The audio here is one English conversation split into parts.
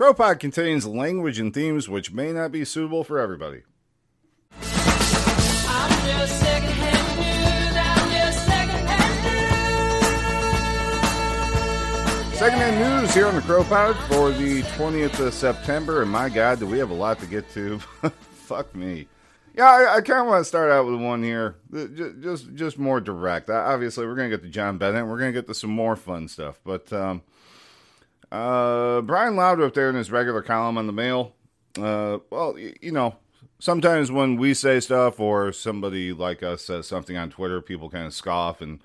CROpod contains language and themes which may not be suitable for everybody. Secondhand news here on the CROpod for the 20th of September, and my God, do we have a lot to get to? Fuck me. Yeah, I, I kind of want to start out with one here, just just, just more direct. Obviously, we're gonna get to John Bennett, we're gonna get to some more fun stuff, but um, uh, Brian Laudrup there in his regular column on the Mail. Uh, well, you know, sometimes when we say stuff or somebody like us says something on Twitter, people kind of scoff and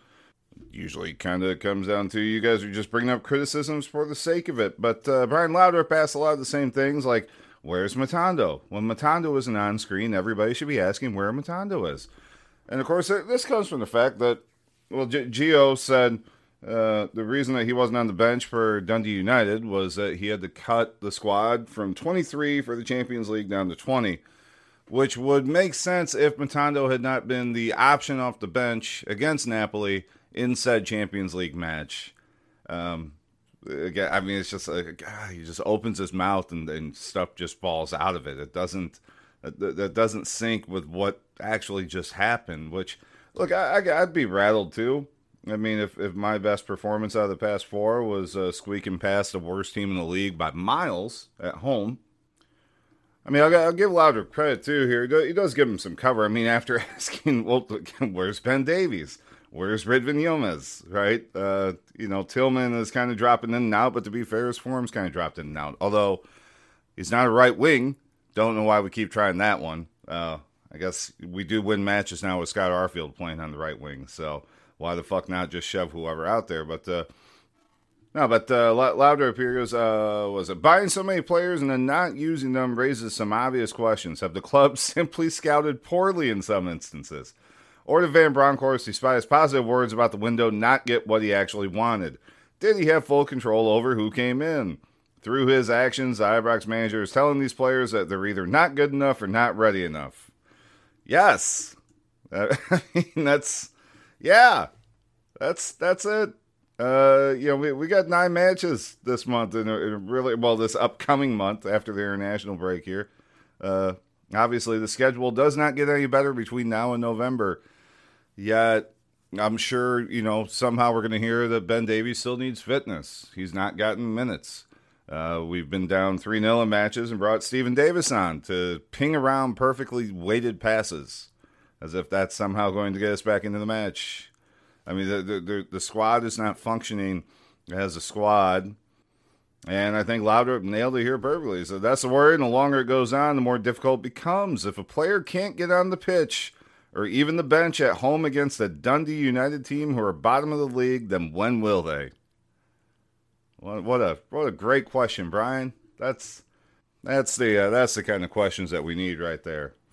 usually kind of comes down to you guys are just bringing up criticisms for the sake of it. But uh, Brian Laudrup asked a lot of the same things like, where's Matondo? When Matondo isn't on screen, everybody should be asking where Matondo is. And of course, this comes from the fact that, well, G- Gio said uh, the reason that he wasn't on the bench for Dundee United was that he had to cut the squad from 23 for the Champions League down to 20 which would make sense if Matondo had not been the option off the bench against Napoli in said Champions League match. Um, again, I mean, it's just like God, he just opens his mouth and, and stuff just falls out of it. It doesn't that, doesn't sync with what actually just happened. Which, look, I, I, would be rattled too. I mean, if, if my best performance out of the past four was uh, squeaking past the worst team in the league by miles at home, I mean, I'll, I'll give Laudrup credit too here. He does give him some cover. I mean, after asking, well, where's Ben Davies? where's Ridvan Yilmaz, right? Uh, you know, Tillman is kind of dropping in and out, but to be fair, his form's kind of dropped in and out. Although he's not a right wing. Don't know why we keep trying that one. Uh, I guess we do win matches now with Scott Arfield playing on the right wing. So why the fuck not just shove whoever out there? But uh, no, but uh, Laudrup appears uh, was it buying so many players and then not using them raises some obvious questions. Have the club simply scouted poorly in some instances? Or did Van Bronckhorst, despite his positive words about the window, not get what he actually wanted? Did he have full control over who came in? Through his actions, the Ibrox manager is telling these players that they're either not good enough or not ready enough. Yes. I mean, that's, yeah, that's, that's it. Uh, you know, we, we got nine matches this month, and really, well, this upcoming month after the international break here. Uh, obviously, the schedule does not get any better between now and November. Yet, I'm sure, you know, somehow we're going to hear that Ben Davies still needs fitness. He's not gotten minutes. Uh, we've been down 3 0 in matches and brought Steven Davis on to ping around perfectly weighted passes as if that's somehow going to get us back into the match. I mean, the, the, the squad is not functioning as a squad. And I think Laudrup nailed it here perfectly. So that's the word. And the longer it goes on, the more difficult it becomes. If a player can't get on the pitch or even the bench at home against a Dundee United team who are bottom of the league, then when will they? What a what a great question, Brian. That's that's the uh, that's the kind of questions that we need right there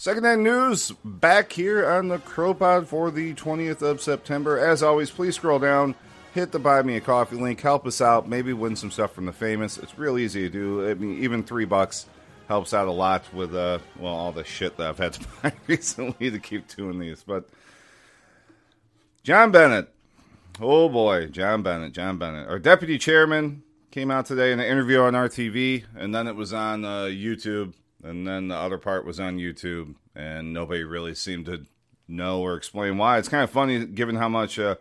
Secondhand news back here on the CROpod for the 20th of September. As always, please scroll down, hit the Buy Me a Coffee link, help us out, maybe win some stuff from the famous. It's real easy to do. I mean, even three bucks helps out a lot with uh, well, all the shit that I've had to buy recently to keep doing these. But John Bennett, oh boy, John Bennett, John Bennett, our deputy chairman, came out today in an interview on RTV, and then it was on uh, YouTube, and then the other part was on YouTube, and nobody really seemed to know or explain why. It's kind of funny given how much, uh,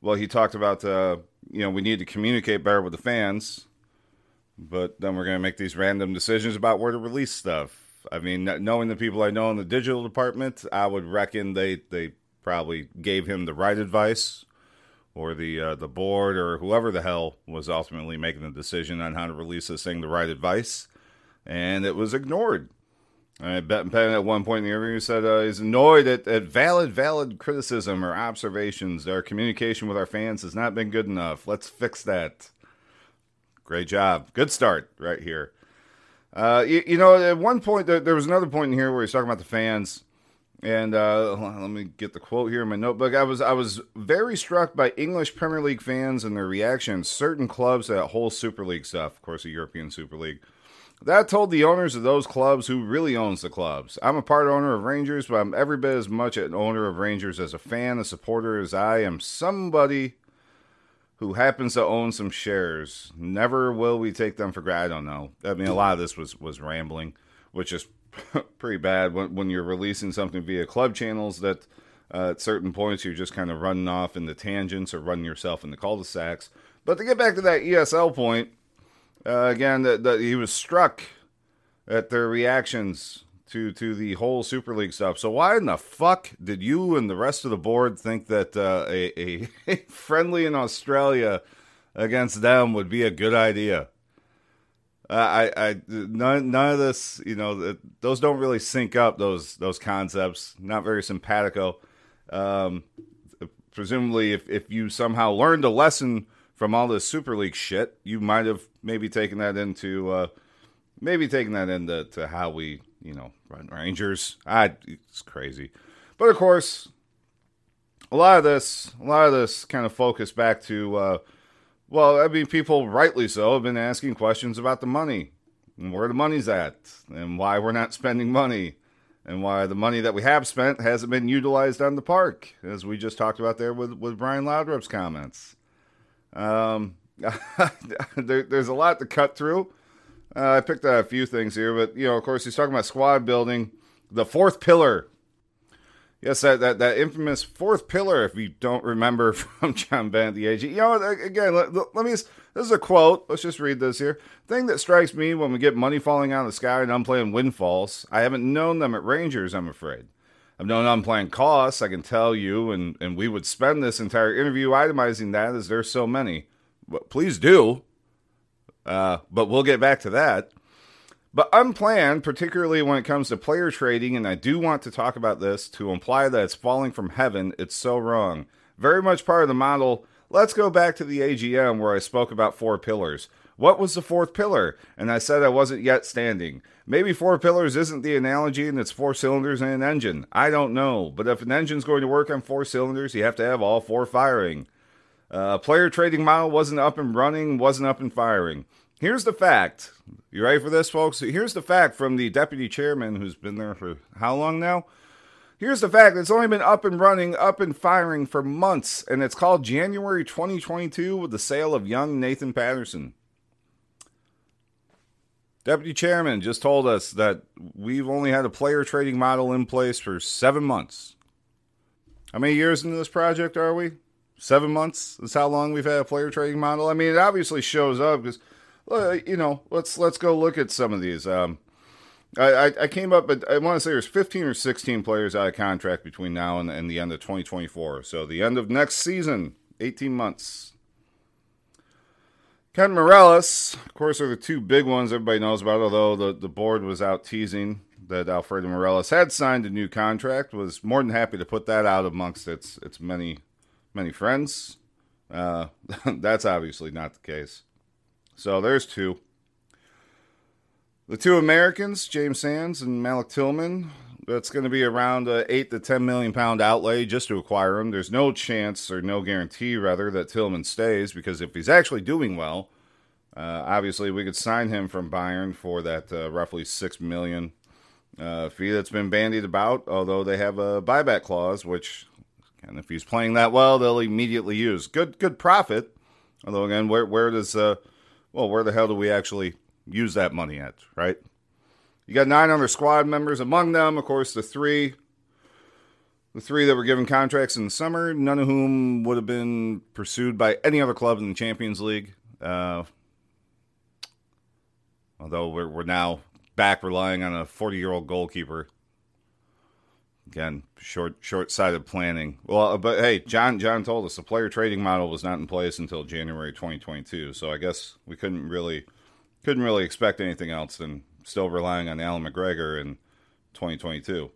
well, he talked about, uh, you know, we need to communicate better with the fans, but then we're going to make these random decisions about where to release stuff. I mean, knowing the people I know in the digital department, I would reckon they, they probably gave him the right advice or the uh, the board or whoever the hell was ultimately making the decision on how to release this thing the right advice, and it was ignored. Bennett at one point in the interview said uh, he's annoyed at, at valid valid criticism or observations. Our communication with our fans has not been good enough. Let's fix that. Great job. Good start right here. Uh, you, you, know, at one point there, there was another point in here where he's talking about the fans and uh, let me get the quote here in my notebook. I was I was very struck by English Premier League fans and their reactions. Certain clubs that whole Super League stuff, of course, the European Super League. That told the owners of those clubs who really owns the clubs. I'm a part owner of Rangers, but I'm every bit as much an owner of Rangers as a fan, a supporter as I am somebody who happens to own some shares. Never will we take them for granted. I don't know. I mean, a lot of this was was rambling, which is pretty bad when, when you're releasing something via club channels that uh, at certain points you're just kind of running off in the tangents or running yourself in the cul-de-sacs. But to get back to that ESL point, uh, again, that that he was struck at their reactions to to the whole Super League stuff. So why in the fuck did you and the rest of the board think that uh, a, a friendly in Australia against them would be a good idea? I, I, none, none of this, you know, those don't really sync up. Those, those concepts, not very simpatico. Um, presumably, if if you somehow learned a lesson from all this Super League shit, you might have maybe taking that into, uh, maybe taking that into to how we, you know, run Rangers. I, it's crazy, but of course, a lot of this, a lot of this kind of focus back to. Uh, well, I mean, people, rightly so, have been asking questions about the money and where the money's at and why we're not spending money and why the money that we have spent hasn't been utilized on the park, as we just talked about there with, with Brian Laudrup's comments. Um, there, there's a lot to cut through. Uh, I picked out a few things here, but, you know, of course, he's talking about squad building. The fourth pillar Yes, that, that, that infamous fourth pillar, if you don't remember from John Bennett, the AGM. You know, again, let, let me, this is a quote. Let's just read this here. Thing that strikes me when we get money falling out of the sky and I'm playing windfalls, I haven't known them at Rangers, I'm afraid. I've known unplanned costs, I can tell you, and, and we would spend this entire interview itemizing that as there's so many. Please do. Uh, but we'll get back to that. But unplanned, particularly when it comes to player trading, and I do want to talk about this to imply that it's falling from heaven, it's so wrong. Very much part of the model. Let's go back to the AGM where I spoke about four pillars. What was the fourth pillar? And I said I wasn't yet standing. Maybe four pillars isn't the analogy and it's four cylinders and an engine. I don't know. But if an engine's going to work on four cylinders, you have to have all four firing. Uh, player trading model wasn't up and running, wasn't up and firing. Here's the fact. You ready for this, folks? Here's the fact from the deputy chairman who's been there for how long now? Here's the fact it's only been up and running, up and firing for months, and it's called January 2022 with the sale of young Nathan Patterson. Deputy chairman just told us that we've only had a player trading model in place for seven months. How many years into this project are we? Seven months is how long we've had a player trading model. I mean, it obviously shows up because uh, you know, let's let's go look at some of these. Um, I, I, came up, but I want to say there's 15 or 16 players out of contract between now and, and the end of 2024. So the end of next season, 18 months. Kent Morelos, of course, are the two big ones everybody knows about. Although the, the board was out teasing that Alfredo Morelos had signed a new contract, was more than happy to put that out amongst its its many many friends. Uh, that's obviously not the case. So there's two. The two Americans, James Sands and Malik Tillman, that's going to be around a eight to ten million pound outlay just to acquire him. There's no chance or no guarantee, rather, that Tillman stays because if he's actually doing well, uh, obviously we could sign him from Bayern for that uh, roughly six million uh, fee that's been bandied about. Although they have a buyback clause, which, and if he's playing that well, they'll immediately use good good profit. Although again, where where does uh, well, where the hell do we actually use that money at, right? You got nine other squad members. Among them, of course, the three the three that were given contracts in the summer, none of whom would have been pursued by any other club in the Champions League. Uh, although we're, we're now back relying on a 40 year old goalkeeper. Again, short short sighted planning. Well, but hey, John John told us the player trading model was not in place until January 2022. So I guess we couldn't really couldn't really expect anything else than still relying on Allan McGregor in 2022.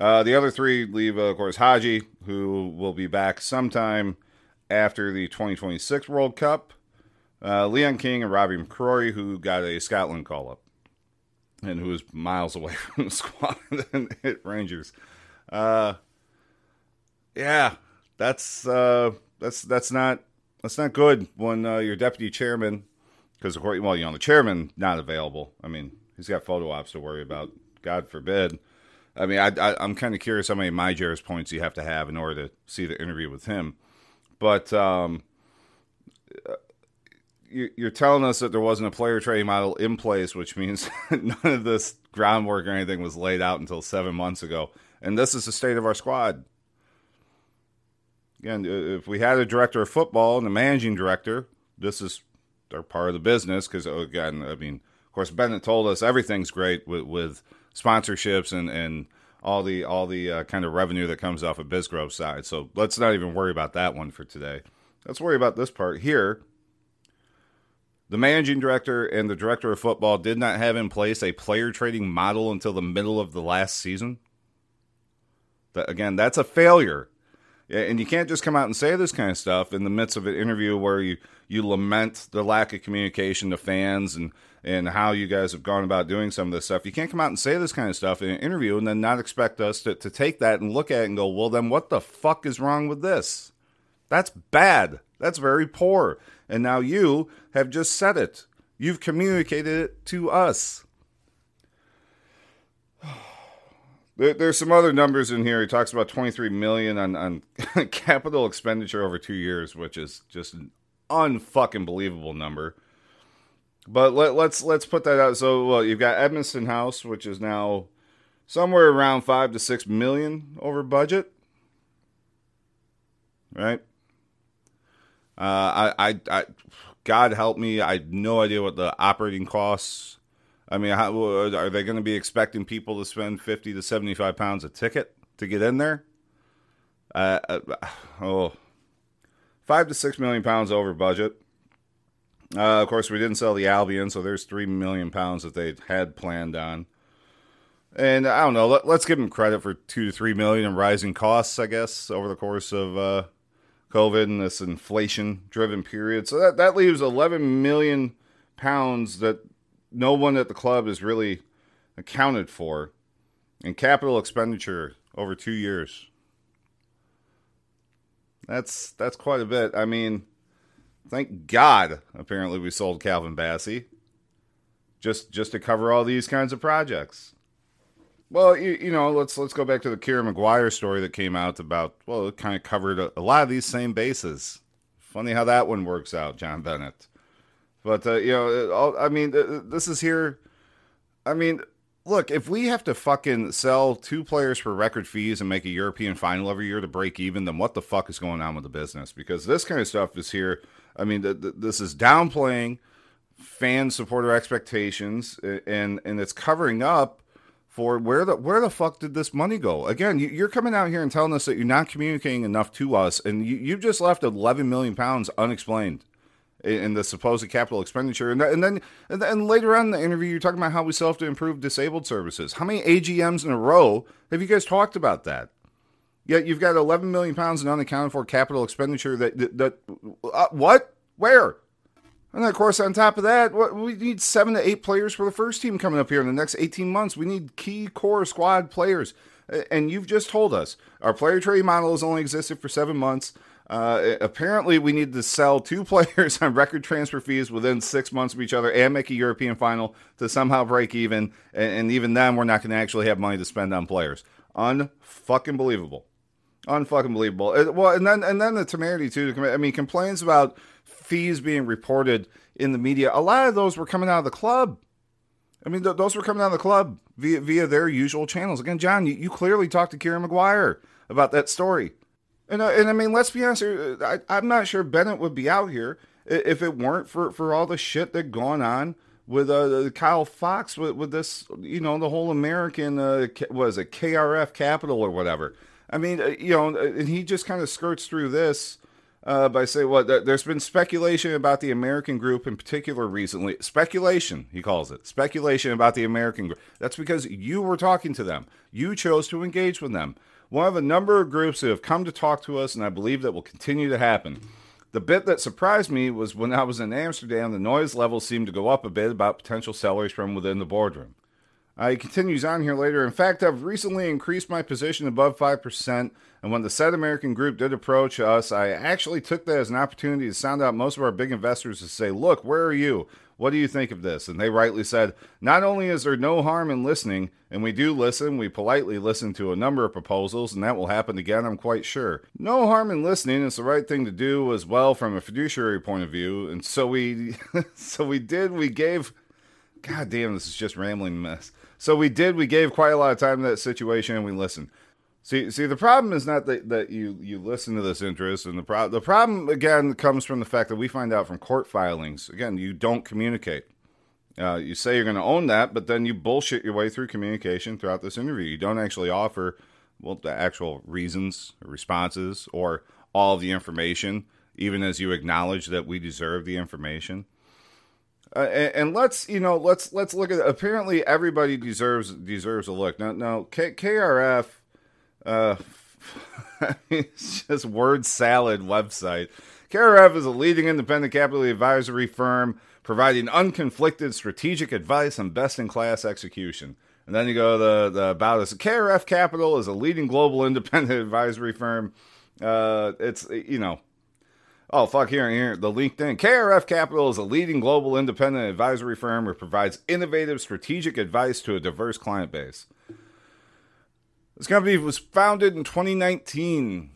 Uh, the other three leave, uh, of course, Hagi, who will be back sometime after the 2026 World Cup. Uh, Leon King and Robbie McCrorie, who got a Scotland call up and who is miles away from the squad at Rangers. Uh, yeah, that's uh, that's that's not that's not good when uh, your deputy chairman, because of course, well, you know, the chairman not available. I mean, he's got photo ops to worry about. God forbid. I mean, I, I am kind of curious how many Myers points you have to have in order to see the interview with him. But um, you're telling us that there wasn't a player trading model in place, which means none of this groundwork or anything was laid out until seven months ago. And this is the state of our squad. Again, if we had a director of football and a managing director, this is they're part of the business because again, I mean, of course, Bennett told us everything's great with, with sponsorships and and all the all the uh, kind of revenue that comes off of Bisgrove's side. So let's not even worry about that one for today. Let's worry about this part here. The managing director and the director of football did not have in place a player trading model until the middle of the last season. Again, that's a failure. And you can't just come out and say this kind of stuff in the midst of an interview where you, you lament the lack of communication to fans and, and how you guys have gone about doing some of this stuff. You can't come out and say this kind of stuff in an interview and then not expect us to, to take that and look at it and go, well, then what the fuck is wrong with this? That's bad. That's very poor. And now you have just said it. You've communicated it to us. There, there's some other numbers in here. He talks about 23 million on, on capital expenditure over two years, which is just an unfucking believable number. But let, let's let's put that out. So well, you've got Edmiston House, which is now somewhere around five to six million over budget, right? Uh, I, I, I, God help me, I have no idea what the operating costs I mean, how, are they going to be expecting people to spend fifty to seventy-five pounds a ticket to get in there? Uh, uh, oh, five to six million pounds over budget. Uh, of course, we didn't sell the Albion, so there's three million pounds that they had planned on. And I don't know. Let, us give them credit for two to three million in rising costs, I guess, over the course of uh, COVID and this inflation-driven period. So that that leaves eleven million pounds that no one at the club is really accounted for in capital expenditure over two years. That's that's quite a bit. I mean, thank God. Apparently, we sold Calvin Bassey just just to cover all these kinds of projects. Well, you, you know, let's let's go back to the Kieran Maguire story that came out about. Well, it kind of covered a, a lot of these same bases. Funny how that one works out, John Bennett. But uh, you know, I mean, this is here. I mean, look, if we have to fucking sell two players for record fees and make a European final every year to break even, then what the fuck is going on with the business? Because this kind of stuff is here. I mean, th- th- this is downplaying fan supporter expectations, and and it's covering up for where the where the fuck did this money go? Again, you, are coming out here and telling us that you're not communicating enough to us, and you, you just left 11 million pounds unexplained in the supposed capital expenditure. And, and then and later on in the interview, you're talking about how we still have to improve disabled services. How many AGMs in a row have you guys talked about that? Yet you've got 11 million pounds in unaccounted for capital expenditure. That that, that uh, what? Where? And of course, on top of that, what, we need seven to eight players for the first team coming up here in the next 18 months. We need key core squad players. And you've just told us our player trade model has only existed for seven months. Uh, apparently, we need to sell two players on record transfer fees within six months of each other and make a European final to somehow break even. And, and even then, we're not going to actually have money to spend on players. Unfucking believable. Unfucking believable. It- well, and then and then the temerity too. I mean, complaints about fees being reported in the media. A lot of those were coming out of the club. I mean, th- those were coming out of the club via via their usual channels. Again, John, you, you clearly talked to Kieran Maguire about that story. And, uh, and I mean, let's be honest here. I, I'm not sure Bennett would be out here if it weren't for, for all the shit that gone on with uh, Kyle Fox with, with this, you know, the whole American, uh, was it KRF Capital or whatever. I mean, uh, you know, and he just kind of skirts through this uh, by saying what well, there's been speculation about the American group in particular recently. Speculation, he calls it. Speculation about the American group. That's because you were talking to them. You chose to engage with them. One of a number of groups that have come to talk to us, and I believe that will continue to happen. The bit that surprised me was when I was in Amsterdam, the noise level seemed to go up a bit about potential sellers from within the boardroom. Uh, he continues on here later. In fact, I've recently increased my position above 5%, and when the said American group did approach us, I actually took that as an opportunity to sound out most of our big investors to say, Look, where are you? What do you think of this? And they rightly said, Not only is there no harm in listening, and we do listen, we politely listen to a number of proposals, and that will happen again, I'm quite sure. No harm in listening is the right thing to do as well from a fiduciary point of view, and so we so we did, we gave God damn, this is just rambling mess. So we did. We gave quite a lot of time to that situation, and we listened. See, see, the problem is not that, that you you listen to this interest, and the pro- the problem again comes from the fact that we find out from court filings. Again, you don't communicate. Uh, you say you're going to own that, but then you bullshit your way through communication throughout this interview. You don't actually offer well the actual reasons, or responses, or all the information, even as you acknowledge that we deserve the information. Uh, and, and let's you know let's let's look at apparently everybody deserves deserves a look. Now now K, krf uh it's just word salad website. Krf is a leading independent capital advisory firm providing unconflicted strategic advice and best-in-class execution. And then you go to the, the about us krf capital is a leading global independent advisory firm. Uh it's you know Oh, fuck, here, here, the LinkedIn. KRF Capital is a leading global independent advisory firm that provides innovative strategic advice to a diverse client base. This company was founded in 2019.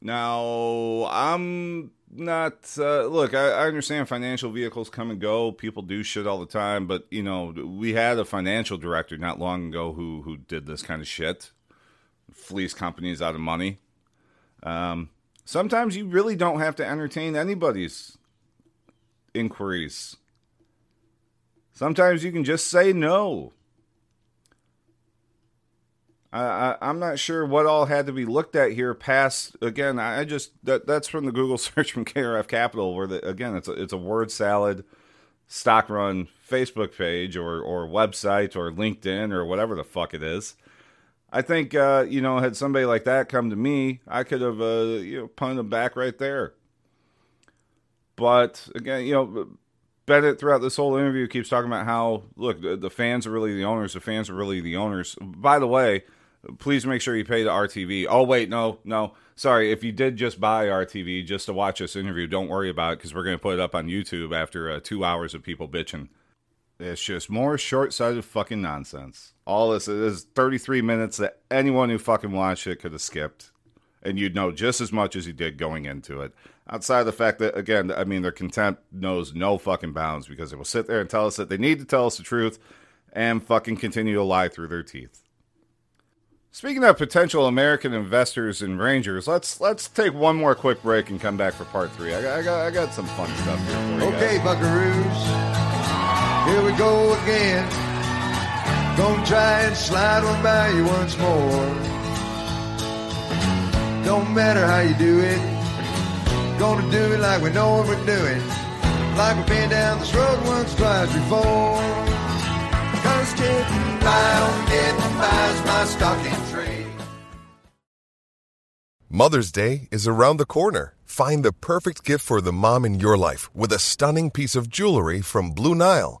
Now, I'm not, uh, look, I, I understand financial vehicles come and go. People do shit all the time, but, you know, we had a financial director not long ago who, who did this kind of shit, fleece companies out of money. Um, Sometimes you really don't have to entertain anybody's inquiries. Sometimes you can just say no. I, I, am not sure what all had to be looked at here. Past again, I just that that's from the Google search from KRF Capital, where the, again it's a, it's a word salad, stock run Facebook page or or website or LinkedIn or whatever the fuck it is. I think uh, you know, had somebody like that come to me, I could have uh, you know punted them back right there. But again, you know, Bennett throughout this whole interview keeps talking about how look, the, the fans are really the owners. The fans are really the owners. By the way, please make sure you pay the RTV. Oh wait, no, no, sorry. If you did just buy RTV just to watch this interview, don't worry about it because we're going to put it up on YouTube after uh, two hours of people bitching. It's just more short-sighted fucking nonsense. All this is 33 minutes that anyone who fucking watched it could have skipped, and you'd know just as much as you did going into it. Outside of the fact that, again, I mean, their contempt knows no fucking bounds because they will sit there and tell us that they need to tell us the truth and fucking continue to lie through their teeth. Speaking of potential American investors and Rangers, let's let's take one more quick break and come back for part three. I got I got, I got some fun stuff here for you. Okay, guys. buckaroos, here we go again. Gonna try and slide one by you once more. Don't matter how you do it, gonna do it like we know what we're doing. Like we've been down this road once, twice before. Cause getting by on getting by is my stock in trade. Mother's Day is around the corner. Find the perfect gift for the mom in your life with a stunning piece of jewelry from Blue Nile.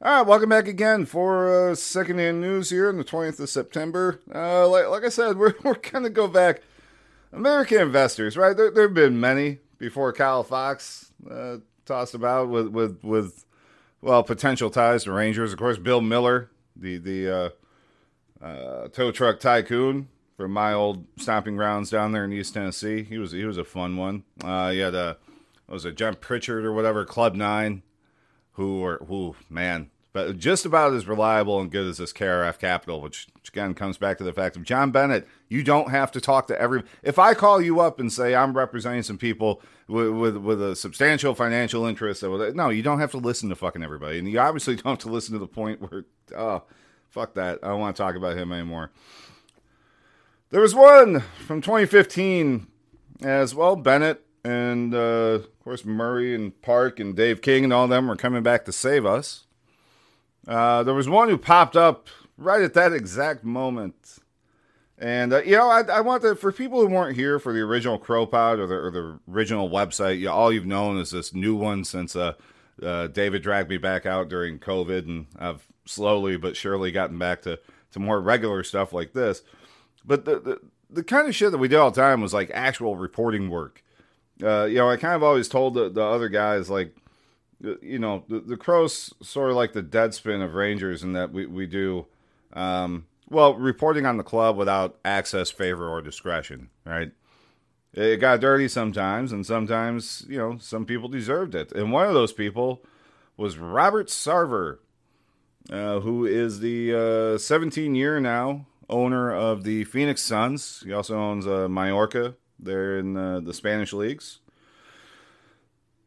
All right, welcome back again for uh, secondhand news here on the 20th of September. Uh, like, like I said, we're, we're going to go back. American investors, right? There, there have been many before Kyle Fox uh, tossed about with, with, with, well, potential ties to Rangers. Of course, Bill Miller, the, the uh, uh, tow truck tycoon from my old stomping grounds down there in East Tennessee. He was, he was a fun one. Uh, he had a, was it John Pritchard or whatever, Club Nine who are who man, but just about as reliable and good as this KRF Capital, which, which again comes back to the fact of John Bennett. You don't have to talk to every. If I call you up and say I'm representing some people with with, with a substantial financial interest, no, you don't have to listen to fucking everybody, and you obviously don't have to listen to the point where oh, fuck that, I don't want to talk about him anymore. There was one from 2015 as well, Bennett and uh, of course Murray and Park and Dave King and all them were coming back to save us. Uh, there was one who popped up right at that exact moment, and uh, you know I, I, want to for people who weren't here for the original CROpod or the, or the original website. You, all you've known is this new one since uh, uh, David dragged me back out during COVID, and I've slowly but surely gotten back to to more regular stuff like this. But the, the the kind of shit that we did all the time was like actual reporting work uh, you know, I kind of always told the, the other guys like, you know, the, the Crows sort of like the Deadspin of Rangers in that we we do, um, well, reporting on the club without access, favor, or discretion, right? It got dirty sometimes, and sometimes, you know, some people deserved it. And one of those people was Robert Sarver, uh, who is the uh, 17 year now owner of the Phoenix Suns. He also owns uh, Mallorca they're in the, the Spanish leagues.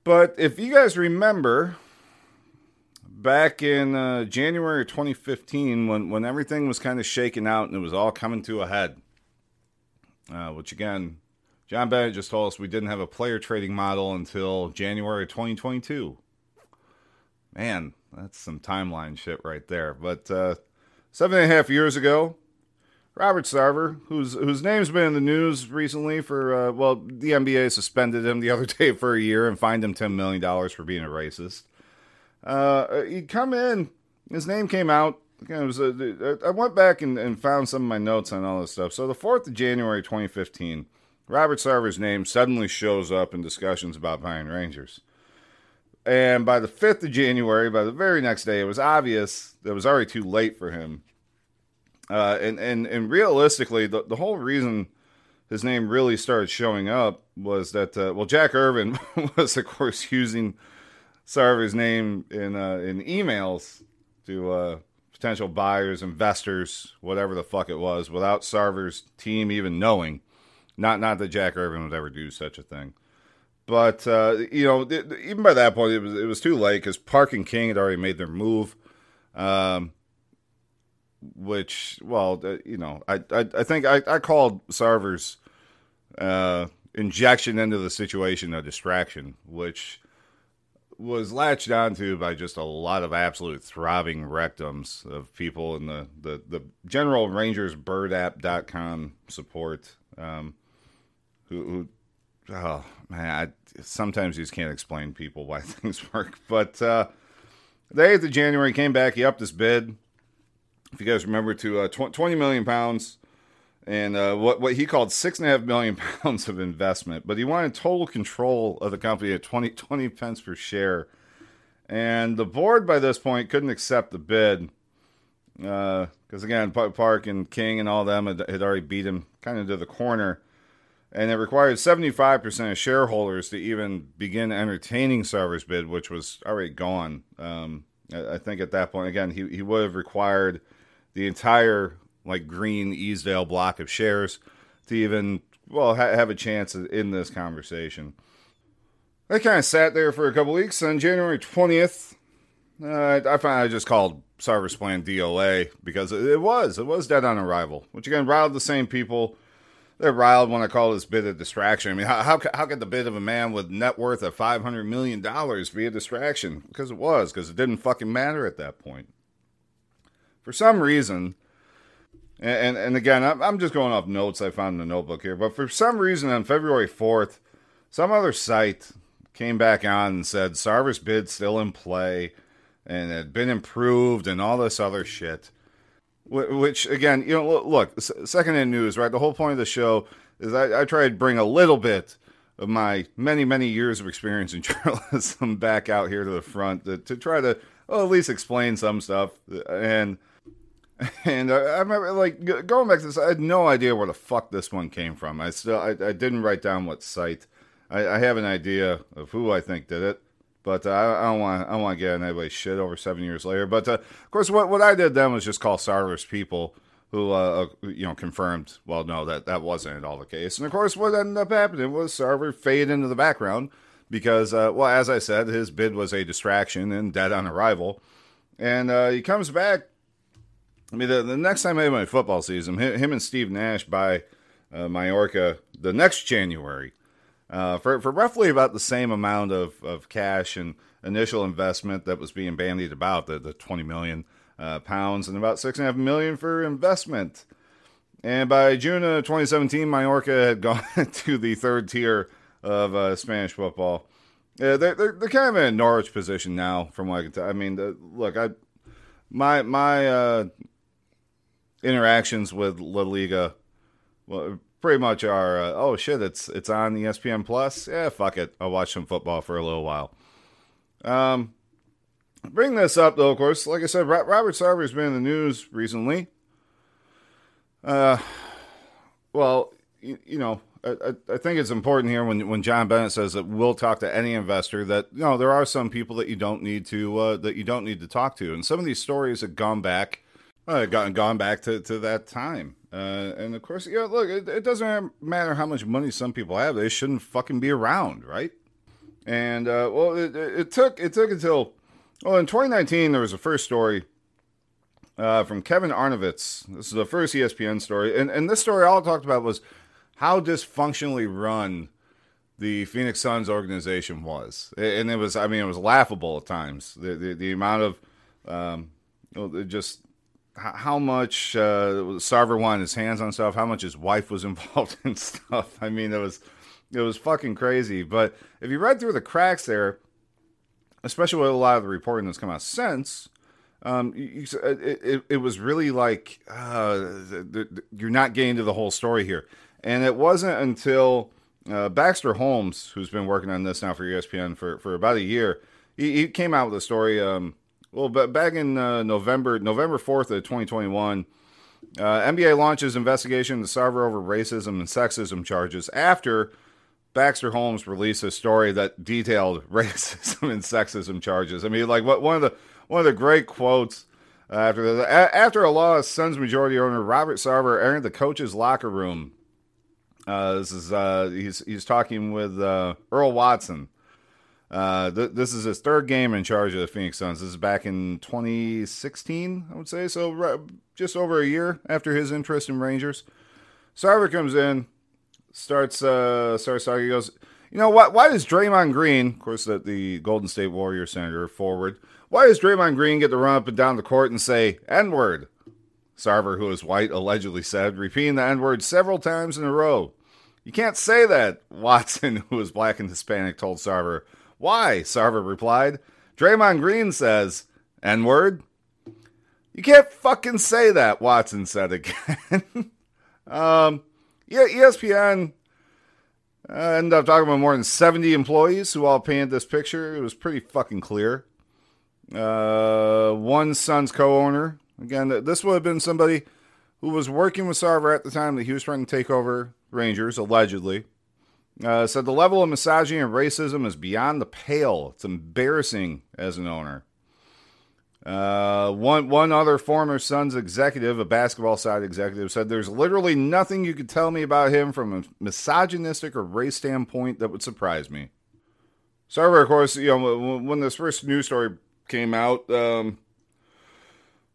But if you guys remember, back in uh, January 2015, when, when everything was kind of shaken out and it was all coming to a head, uh, which again, John Bennett just told us we didn't have a player trading model until January 2022. Man, that's some timeline shit right there. But uh, seven and a half years ago, Robert Sarver, whose whose name's been in the news recently for uh, well, the NBA suspended him the other day for a year and fined him ten million dollars for being a racist. Uh, he'd come in, his name came out. Again, it was a, I went back and, and found some of my notes on all this stuff. So the fourth of January, 2015, Robert Sarver's name suddenly shows up in discussions about buying Rangers. And by the 5th of January, by the very next day, it was obvious that it was already too late for him uh, and, and, and realistically, the, the whole reason his name really started showing up was that, uh, well, Jack Irvine was, of course, using Sarver's name in, uh, in emails to uh, potential buyers, investors, whatever the fuck it was, without Sarver's team even knowing. Not, not that Jack Irvine would ever do such a thing. But uh, you know, even by that point, it was it was too late because Park and King had already made their move. Um, which, well, uh, you know, I I, I think I, I called Sarver's uh, injection into the situation a distraction, which was latched onto by just a lot of absolute throbbing rectums of people in the, the, the general Rangers birdapp.com support um, who, who, oh man, I, sometimes you just can't explain people why things work. But uh, the 8th of January came back, he upped his bid if you guys remember, to uh, tw- 20 million pounds and uh, what, what he called six and a half million pounds of investment. But he wanted total control of the company at 20, 20 pence per share. And the board by this point couldn't accept the bid because, uh, again, Park and King and all them had, had already beat him kind of to the corner. And it required 75% of shareholders to even begin entertaining Sarver's bid, which was already gone. Um, I, I think at that point, again, he, he would have required – the entire like green Easdale block of shares to even well ha- have a chance in this conversation. I kind of sat there for a couple weeks. On January twentieth, uh, I finally just called Sarver's Plan DOA because it was it was dead on arrival, which again riled the same people. They're riled when I call this bid a distraction. I mean, how, how, how could the bid of a man with net worth of $500 million be a distraction? Because it was, because it didn't fucking matter at that point for some reason, and, and, and again, I'm, I'm just going off notes I found in the notebook here, but for some reason on February 4th, some other site came back on and said Sarver's bid still in play. and had been improved and all this other shit. Which again, you know, look, second in news, right? The whole point of the show is I, I try to bring a little bit of my many many years of experience in journalism back out here to the front to, to try to well, at least explain some stuff and and I, I, remember like going back to this i had no idea where the fuck this one came from. I still i, I didn't write down what site. I, I, have an idea of who i think did it but uh, I, don't want i don't want to get on anybody's shit over seven years later. But uh, of course what, what i did then was just call Sarver's people who uh, uh, you know confirmed well no that that wasn't at all the case. And of course what ended up happening was Sarver faded into the background because uh, well as i said his bid was a distraction and dead on arrival. And uh, he comes back i mean the, the next time i have my football season him, and steve nash buy uh, Mallorca the next january uh, for, for roughly about the same amount of, of cash and initial investment that was being bandied about the, the 20 million uh, pounds and about six and a half million for investment. And by June of 2017, Mallorca had gone to the third tier of uh, Spanish football. Yeah, they're, they're, they're kind of in a Norwich position now, from what I can tell. I mean, the, look, I my my uh, interactions with La Liga, well, pretty much are uh, oh shit, it's it's on the ESPN Plus. Yeah, fuck it, I'll watch some football for a little while. Um, Bring this up, though, of course. Like I said, Robert Sarver has been in the news recently. Uh, well, you, you know, I, I, think it's important here when when John Bennett says that we'll talk to any investor that you know there are some people that you don't need to uh, that you don't need to talk to, and some of these stories have gone back, uh, gone gone back to, to that time, uh, and of course, yeah, look, it, it, doesn't matter how much money some people have; they shouldn't fucking be around, right? And uh, well, it, it took it took until well, in 2019, there was a first story uh, from Kevin Arnovitz. This is the first ESPN story. And, and this story, all I talked about was how dysfunctionally run the Phoenix Suns organization was. And it was, I mean, it was laughable at times. The, the, the amount of um, just how much uh, Sarver wanted his hands on stuff, how much his wife was involved in stuff. I mean, it was it was fucking crazy. But if you read through the cracks there, especially with a lot of the reporting that's come out since, um, you, it, it, was really like uh, the, the, you're not getting to the whole story here. And it wasn't until uh, Baxter Holmes, who's been working on this now for ESPN for, for about a year, he, he came out with a story. Um, well, but back in uh, November, November fourth of 2021, uh, NBA launches investigation into Sarver over racism and sexism charges after Baxter Holmes released a story that detailed racism and sexism charges. I mean, like what one of the one of the great quotes uh, after the after a loss, Suns majority owner Robert Sarver entered the coach's locker room. Uh, this is uh, he's he's talking with uh, Earl Watson. Uh, th- this is his third game in charge of the Phoenix Suns. This is back in 2016, I would say. So just over a year after his interest in Rangers. Sarver comes in, starts uh starts talking. He goes, you know what? Why does Draymond Green, of course, the, the Golden State Warrior senator, forward, why does Draymond Green get to run up and down the court and say N word? Sarver, who is white, allegedly said, repeating the N word several times in a row. You can't say that, Watson, who is black and Hispanic, told Sarver. Why? Sarver replied. Draymond Green says, N word. You can't fucking say that, Watson said again. um, yeah, ESPN uh, ended up talking about more than 70 employees who all painted this picture. It was pretty fucking clear. Uh, one Suns co owner. Again, this would have been somebody who was working with Sarver at the time that he was trying to take over Rangers, allegedly. Uh, said the level of misogyny and racism is beyond the pale. It's embarrassing as an owner. Uh, one one other former Suns executive, a basketball side executive, said there's literally nothing you could tell me about him from a misogynistic or race standpoint that would surprise me. Sarver, of course, you know when this first news story came out, um,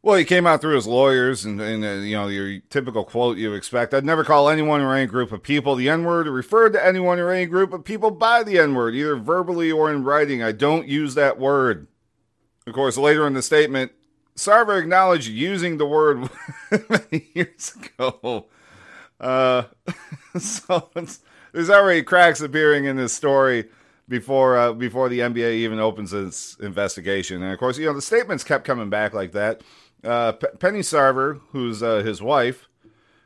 well, he came out through his lawyers, and, and uh, you know your typical quote you expect: "I'd never call anyone or any group of people the N word, or refer to anyone or any group of people by the N word, either verbally or in writing. I don't use that word." Of course, later in the statement, Sarver acknowledged using the word many years ago. Uh, so there's already cracks appearing in this story before uh, before the NBA even opens its investigation. And of course, you know the statements kept coming back like that. Uh, P- Penny Sarver, who's uh, his wife,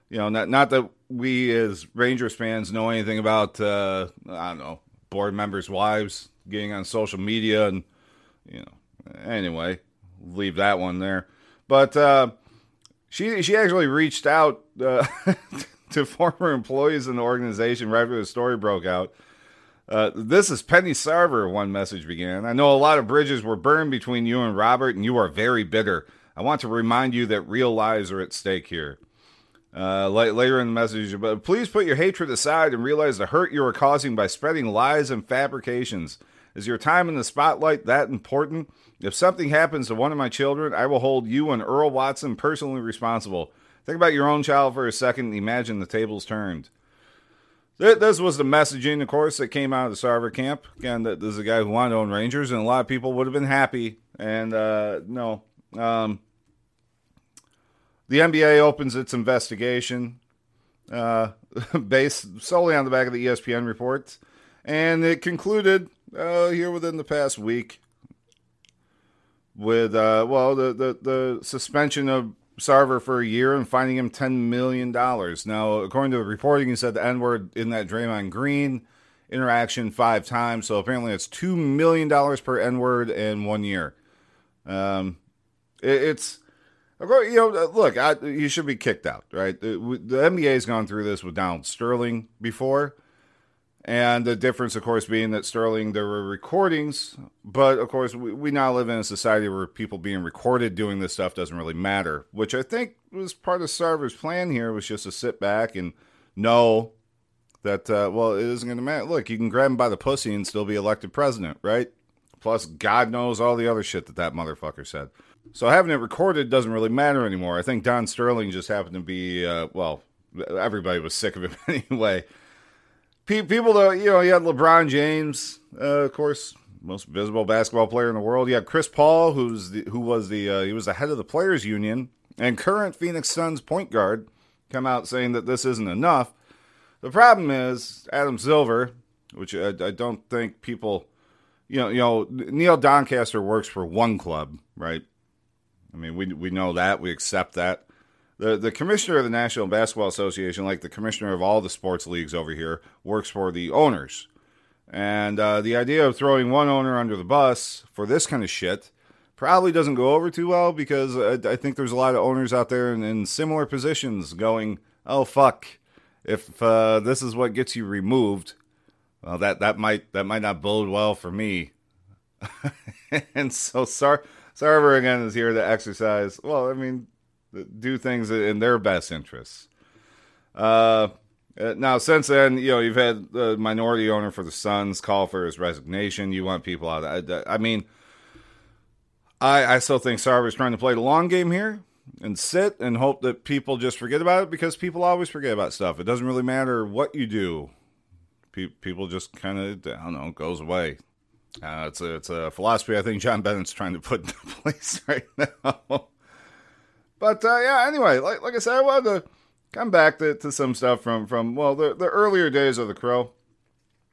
you know, not not that we as Rangers fans know anything about uh, I don't know board members' wives getting on social media and you know anyway leave that one there. But uh, she she actually reached out uh, to former employees in the organization right after the story broke out. Uh, this is Penny Sarver, one message began. I know a lot of bridges were burned between you and Robert, and you are very bitter. I want to remind you that real lives are at stake here. Uh, later in the message, but please put your hatred aside and realize the hurt you are causing by spreading lies and fabrications. Is your time in the spotlight that important? If something happens to one of my children, I will hold you and Earl Watson personally responsible. Think about your own child for a second and imagine the tables turned. This was the messaging, of course, that came out of the Sarver camp. Again, this is a guy who wanted to own Rangers, and a lot of people would have been happy. And uh, no, um, the NBA opens its investigation uh, based solely on the back of the ESPN reports, and it concluded uh, here within the past week with uh, well the, the the suspension of Sarver for a year and finding him $10 million. Now, according to the reporting, he said the N word in that Draymond Green interaction five times. So apparently it's $2 million per N word in one year. Um, it, it's, you know, look, I, you should be kicked out, right? The, the NBA's gone through this with Donald Sterling before. And the difference, of course, being that Sterling, there were recordings, but of course, we, we now live in a society where people being recorded doing this stuff doesn't really matter, which I think was part of Sarver's plan here was just to sit back and know that, uh, well, it isn't going to matter. Look, you can grab him by the pussy and still be elected president, right? Plus, God knows all the other shit that that motherfucker said. So having it recorded doesn't really matter anymore. I think Don Sterling just happened to be, uh, well, everybody was sick of him anyway people that you know, you had LeBron James, uh, of course, most visible basketball player in the world. You had Chris Paul, who's the, who was the uh, he was the head of the players union and current Phoenix Suns point guard, come out saying that this isn't enough. The problem is Adam Silver, which I, I don't think people, you know, you know, Neil Doncaster works for one club, right? I mean, we we know that we accept that the the commissioner of the National Basketball Association, like the commissioner of all the sports leagues over here, works for the owners. And uh, the idea of throwing one owner under the bus for this kind of shit probably doesn't go over too well because I, I think there's a lot of owners out there in, in similar positions going, "Oh fuck, if uh, this is what gets you removed, well that that might that might not bode well for me." and so Sar- Sarver again is here to exercise. Well, I mean, do things in their best interests. Uh, uh, now, since then, you know, you've had the minority owner for the Suns call for his resignation. You want people out. I, I mean, I, I still think Sarver's trying to play the long game here and sit and hope that people just forget about it because people always forget about stuff. It doesn't really matter what you do. Pe- people just kind of, I don't know, goes away. Uh, it's a it's a philosophy I think John Bennett's trying to put into place right now. But uh, yeah, anyway, like like I said, I wanted to come back to, to some stuff from from well the the earlier days of the CRO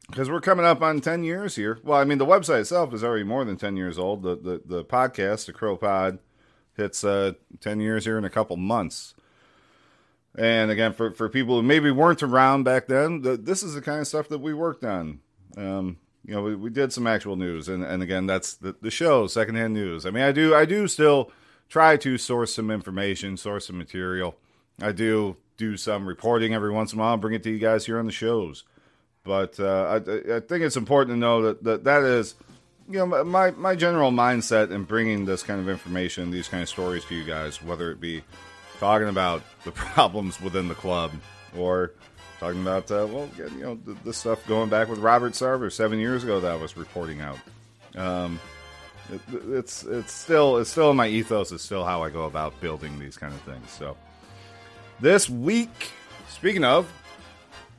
because we're coming up on 10 years here. Well, I mean, the website itself is already more than 10 years old. The the, the podcast, the CROpod, hits uh, 10 years here in a couple months. And again, for, for people who maybe weren't around back then, the, this is the kind of stuff that we worked on. Um, you know, we, we did some actual news, and, and again, that's the, the show, secondhand news. I mean, I do I do still try to source some information, source some material. I do do some reporting every once in a while, bring it to you guys here on the shows. But uh, I, I, think it's important to know that, that that is, you know, my, my general mindset in bringing this kind of information, these kind of stories to you guys, whether it be talking about the problems within the club or talking about, uh, well, you know, the, the, stuff going back with Robert Sarver seven years ago that I was reporting out. Um, it, it's it's still it's still in my ethos. It's still how I go about building these kind of things. So this week, speaking of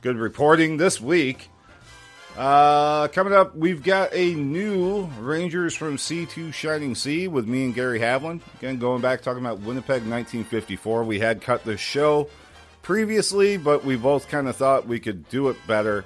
good reporting, this week. Uh, coming up, we've got a new Rangers from Sea to Shining Sea with me and Gary Havlin. Again, going back talking about Winnipeg 1954. We had cut the show previously, but we both kind of thought we could do it better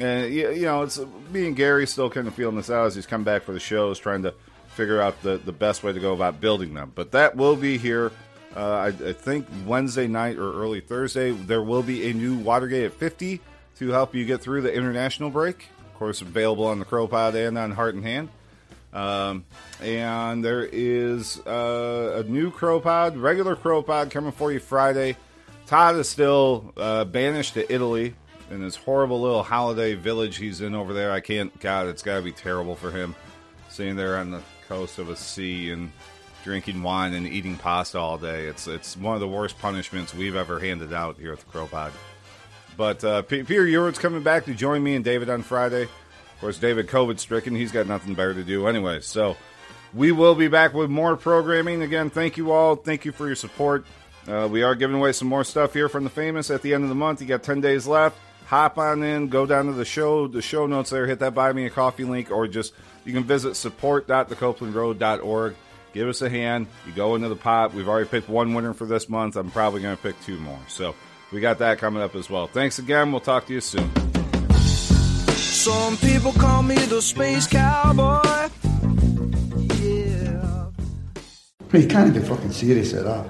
and you, know, it's me and Gary still kind of feeling this out as he's come back for the shows, trying to figure out the the best way to go about building them. But that will be here. Uh, I, I think Wednesday night or early Thursday. There will be a new Watergate at 50 to help you get through the international break. Of course, available on the CROpod and on Heart and Hand. Um, and there is uh, a new CROpod, regular CROpod coming for you Friday. Todd is still uh, banished to Italy in this horrible little holiday village he's in over there. I can't, God, it's got to be terrible for him sitting there on the coast of a sea and drinking wine and eating pasta all day. It's it's one of the worst punishments we've ever handed out here at the CROpod. But uh, Peter Eward's coming back to join me and David on Friday. Of course, David COVID stricken. He's got nothing better to do anyway. So we will be back with more programming. Again, thank you all. Thank you for your support. Uh, we are giving away some more stuff here from the famous at the end of the month. You got 10 days left. Hop on in, go down to the show, the show notes there, hit that buy me a coffee link, or just you can visit support.thecopelandroad.org. Give us a hand. You go into the pot. We've already picked one winner for this month. I'm probably going to pick two more. So we got that coming up as well. Thanks again. We'll talk to you soon. Some people call me the space cowboy. Yeah. You can't get fucking serious at that.